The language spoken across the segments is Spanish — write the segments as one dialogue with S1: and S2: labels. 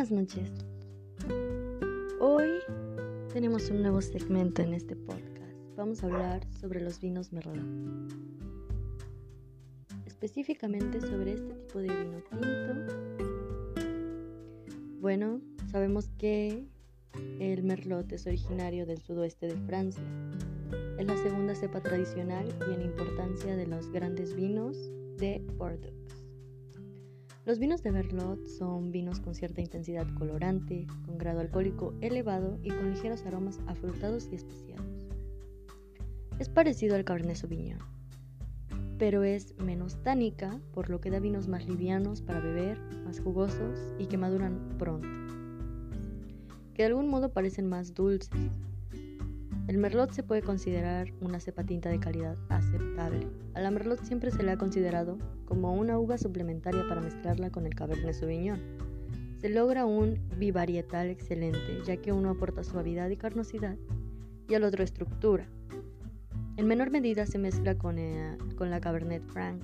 S1: Buenas noches. Hoy tenemos un nuevo segmento en este podcast. Vamos a hablar sobre los vinos Merlot. Específicamente sobre este tipo de vino tinto. Bueno, sabemos que el Merlot es originario del sudoeste de Francia. Es la segunda cepa tradicional y en importancia de los grandes vinos de Bordeaux. Los vinos de Merlot son vinos con cierta intensidad colorante, con grado alcohólico elevado y con ligeros aromas afrutados y especiados. Es parecido al Cabernet Sauvignon, pero es menos tánica, por lo que da vinos más livianos para beber, más jugosos y que maduran pronto, que de algún modo parecen más dulces, el merlot se puede considerar una cepa tinta de calidad aceptable. A la merlot siempre se le ha considerado como una uva suplementaria para mezclarla con el cabernet sauvignon. Se logra un bivarietal excelente, ya que uno aporta suavidad y carnosidad y al otro estructura. En menor medida se mezcla con, eh, con la cabernet franc.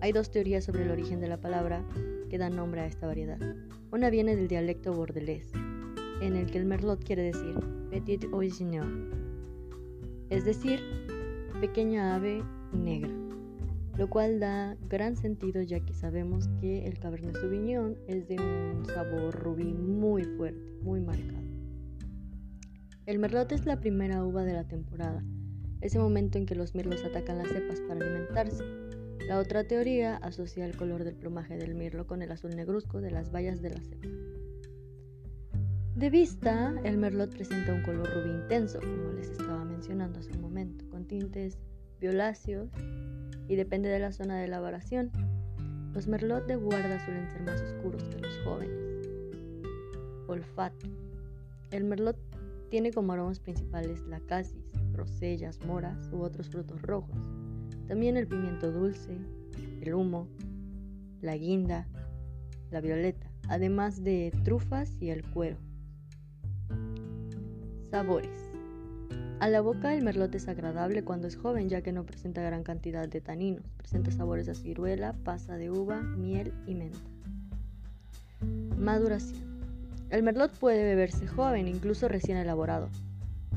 S1: Hay dos teorías sobre el origen de la palabra que dan nombre a esta variedad. Una viene del dialecto bordelés, en el que el merlot quiere decir petit oisineur, es decir, pequeña ave negra, lo cual da gran sentido ya que sabemos que el Cabernet Sauvignon es de un sabor rubí muy fuerte, muy marcado. El merlot es la primera uva de la temporada, ese momento en que los mirlos atacan las cepas para alimentarse. La otra teoría asocia el color del plumaje del mirlo con el azul negruzco de las bayas de la cepa. De vista, el merlot presenta un color rubí intenso, como les estaba mencionando hace un momento, con tintes violáceos y depende de la zona de elaboración. Los merlot de guarda suelen ser más oscuros que los jóvenes. Olfato. El merlot tiene como aromas principales la casis, rosellas, moras u otros frutos rojos. También el pimiento dulce, el humo, la guinda, la violeta, además de trufas y el cuero. Sabores. A la boca el merlot es agradable cuando es joven ya que no presenta gran cantidad de taninos. Presenta sabores a ciruela, pasa de uva, miel y menta. Maduración. El merlot puede beberse joven, incluso recién elaborado.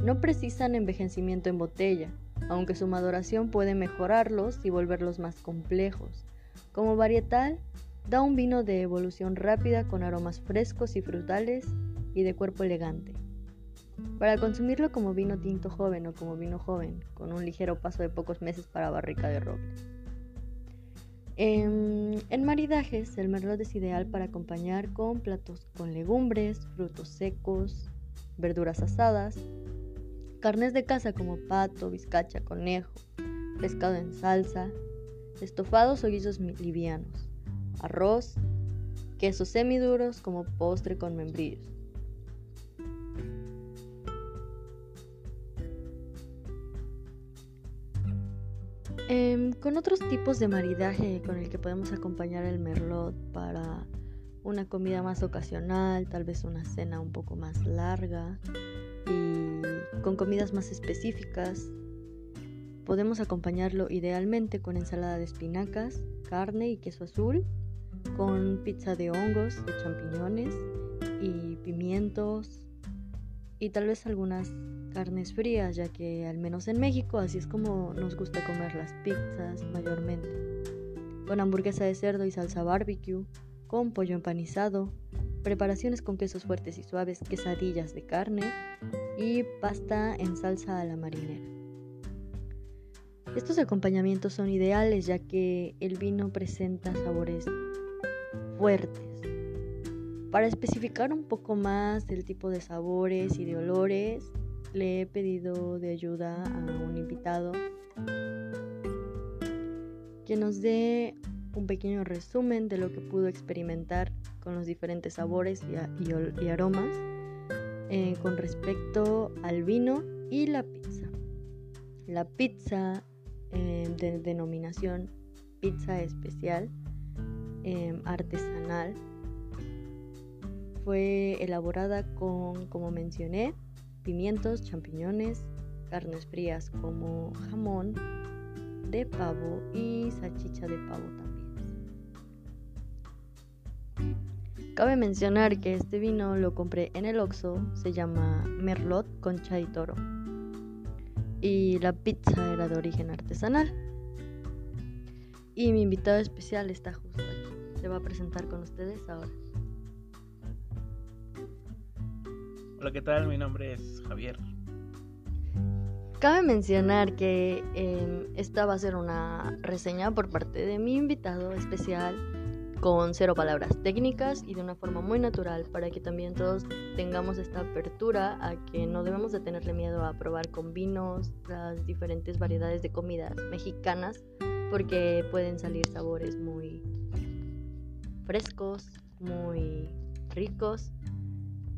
S1: No precisan envejecimiento en botella, aunque su maduración puede mejorarlos y volverlos más complejos. Como varietal, da un vino de evolución rápida con aromas frescos y frutales y de cuerpo elegante. Para consumirlo como vino tinto joven o como vino joven, con un ligero paso de pocos meses para barrica de roble. En, en, maridajes, el merlot es ideal para acompañar con platos con legumbres, frutos secos, verduras asadas, carnes de caza como pato, bizcacha, conejo, pescado en salsa, estofados o guisos livianos, arroz, quesos semiduros como postre con membrillos. Em, con otros tipos de maridaje con el que podemos acompañar el merlot para una comida más ocasional, tal vez una cena un poco más larga y con comidas más específicas, podemos acompañarlo idealmente con ensalada de espinacas, carne y queso azul, con pizza de hongos, de champiñones y pimientos y tal vez algunas carnes frías, ya que al menos en México así es como nos gusta comer las pizzas mayormente. Con hamburguesa de cerdo y salsa barbecue, con pollo empanizado, preparaciones con quesos fuertes y suaves, quesadillas de carne y pasta en salsa a la marinera. Estos acompañamientos son ideales ya que el vino presenta sabores fuertes. Para especificar un poco más del tipo de sabores y de olores, le he pedido de ayuda a un invitado que nos dé un pequeño resumen de lo que pudo experimentar con los diferentes sabores y, aromas eh, con respecto al vino y la pizza. La pizza eh, de denominación pizza especial eh, artesanal fue elaborada con, como mencioné, pimientos, champiñones, carnes frías como jamón de pavo y salchicha de pavo también. Cabe mencionar que este vino lo compré en el Oxxo, se llama Merlot Concha y Toro. Y la pizza era de origen artesanal. Y mi invitado especial está justo aquí. Se va a presentar con ustedes ahora.
S2: Hola, ¿qué tal? Mi nombre es Javier.
S1: Cabe mencionar que em, esta va a ser una reseña por parte de mi invitado especial con cero palabras técnicas y de una forma muy natural para que también todos tengamos esta apertura a que no debemos de tenerle miedo a probar con vinos las diferentes variedades de comidas mexicanas porque pueden salir sabores muy frescos, muy ricos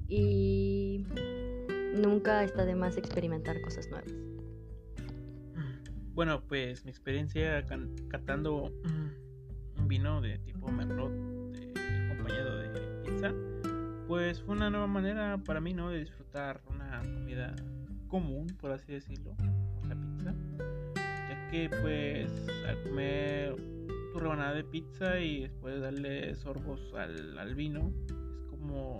S1: y nunca está de más experimentar cosas nuevas.
S2: Bueno, pues mi experiencia catando un vino de tipo Merlot acompañado de pizza, pues fue una nueva manera para mí, ¿no? De disfrutar una comida común, por así decirlo, la pizza, ya que pues al comer tu rebanada de pizza y después darle sorbos al, al vino, es como,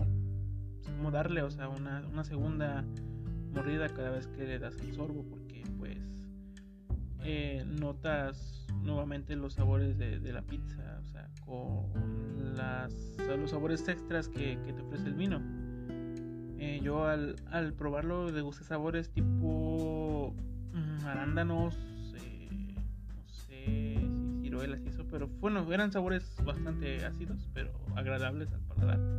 S2: es como darle, o sea, una, una segunda mordida cada vez que le das el sorbo, porque pues eh, notas nuevamente los sabores de, la pizza, o sea, con las, los sabores extras que, te ofrece el vino. Eh, yo al, al, probarlo degusté sabores tipo mm, arándanos, eh, no sé si ciruelas y eso, pero bueno, eran sabores bastante ácidos, pero agradables al paladar.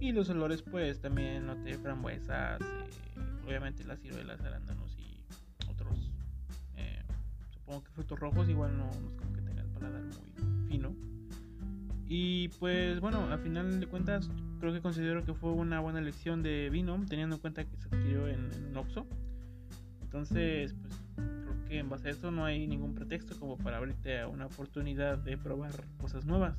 S2: Y los olores, pues también noté frambuesas, obviamente las ciruelas, arándanos como que frutos rojos, igual no, es como que tenga el paladar muy fino. Y pues bueno, al final de cuentas, creo que considero que fue una buena elección de vino, teniendo en cuenta que se adquirió en, en Oxxo. Entonces, pues creo que en base a esto no hay ningún pretexto como para abrirte a una oportunidad de probar cosas nuevas.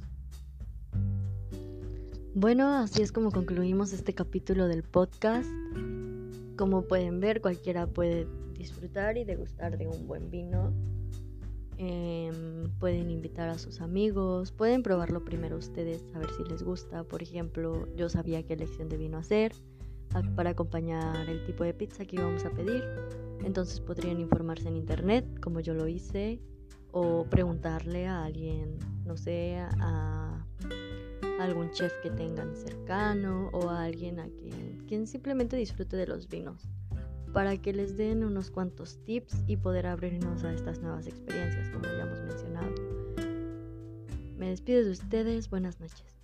S1: Bueno, así es como concluimos este capítulo del podcast. Como pueden ver, cualquiera puede disfrutar y degustar de un buen vino Em, pueden invitar a sus amigos, pueden probarlo primero ustedes a ver si les gusta. Por ejemplo, yo sabía qué elección de vino hacer para acompañar el tipo de pizza que íbamos a pedir. Entonces podrían informarse en internet, como yo lo hice, o preguntarle a alguien, no sé, algún chef que tengan cercano o a alguien a quien, quien simplemente disfrute de los vinos para que les den unos cuantos tips y poder abrirnos a estas nuevas experiencias, como ya hemos mencionado. Me despido de ustedes, buenas noches.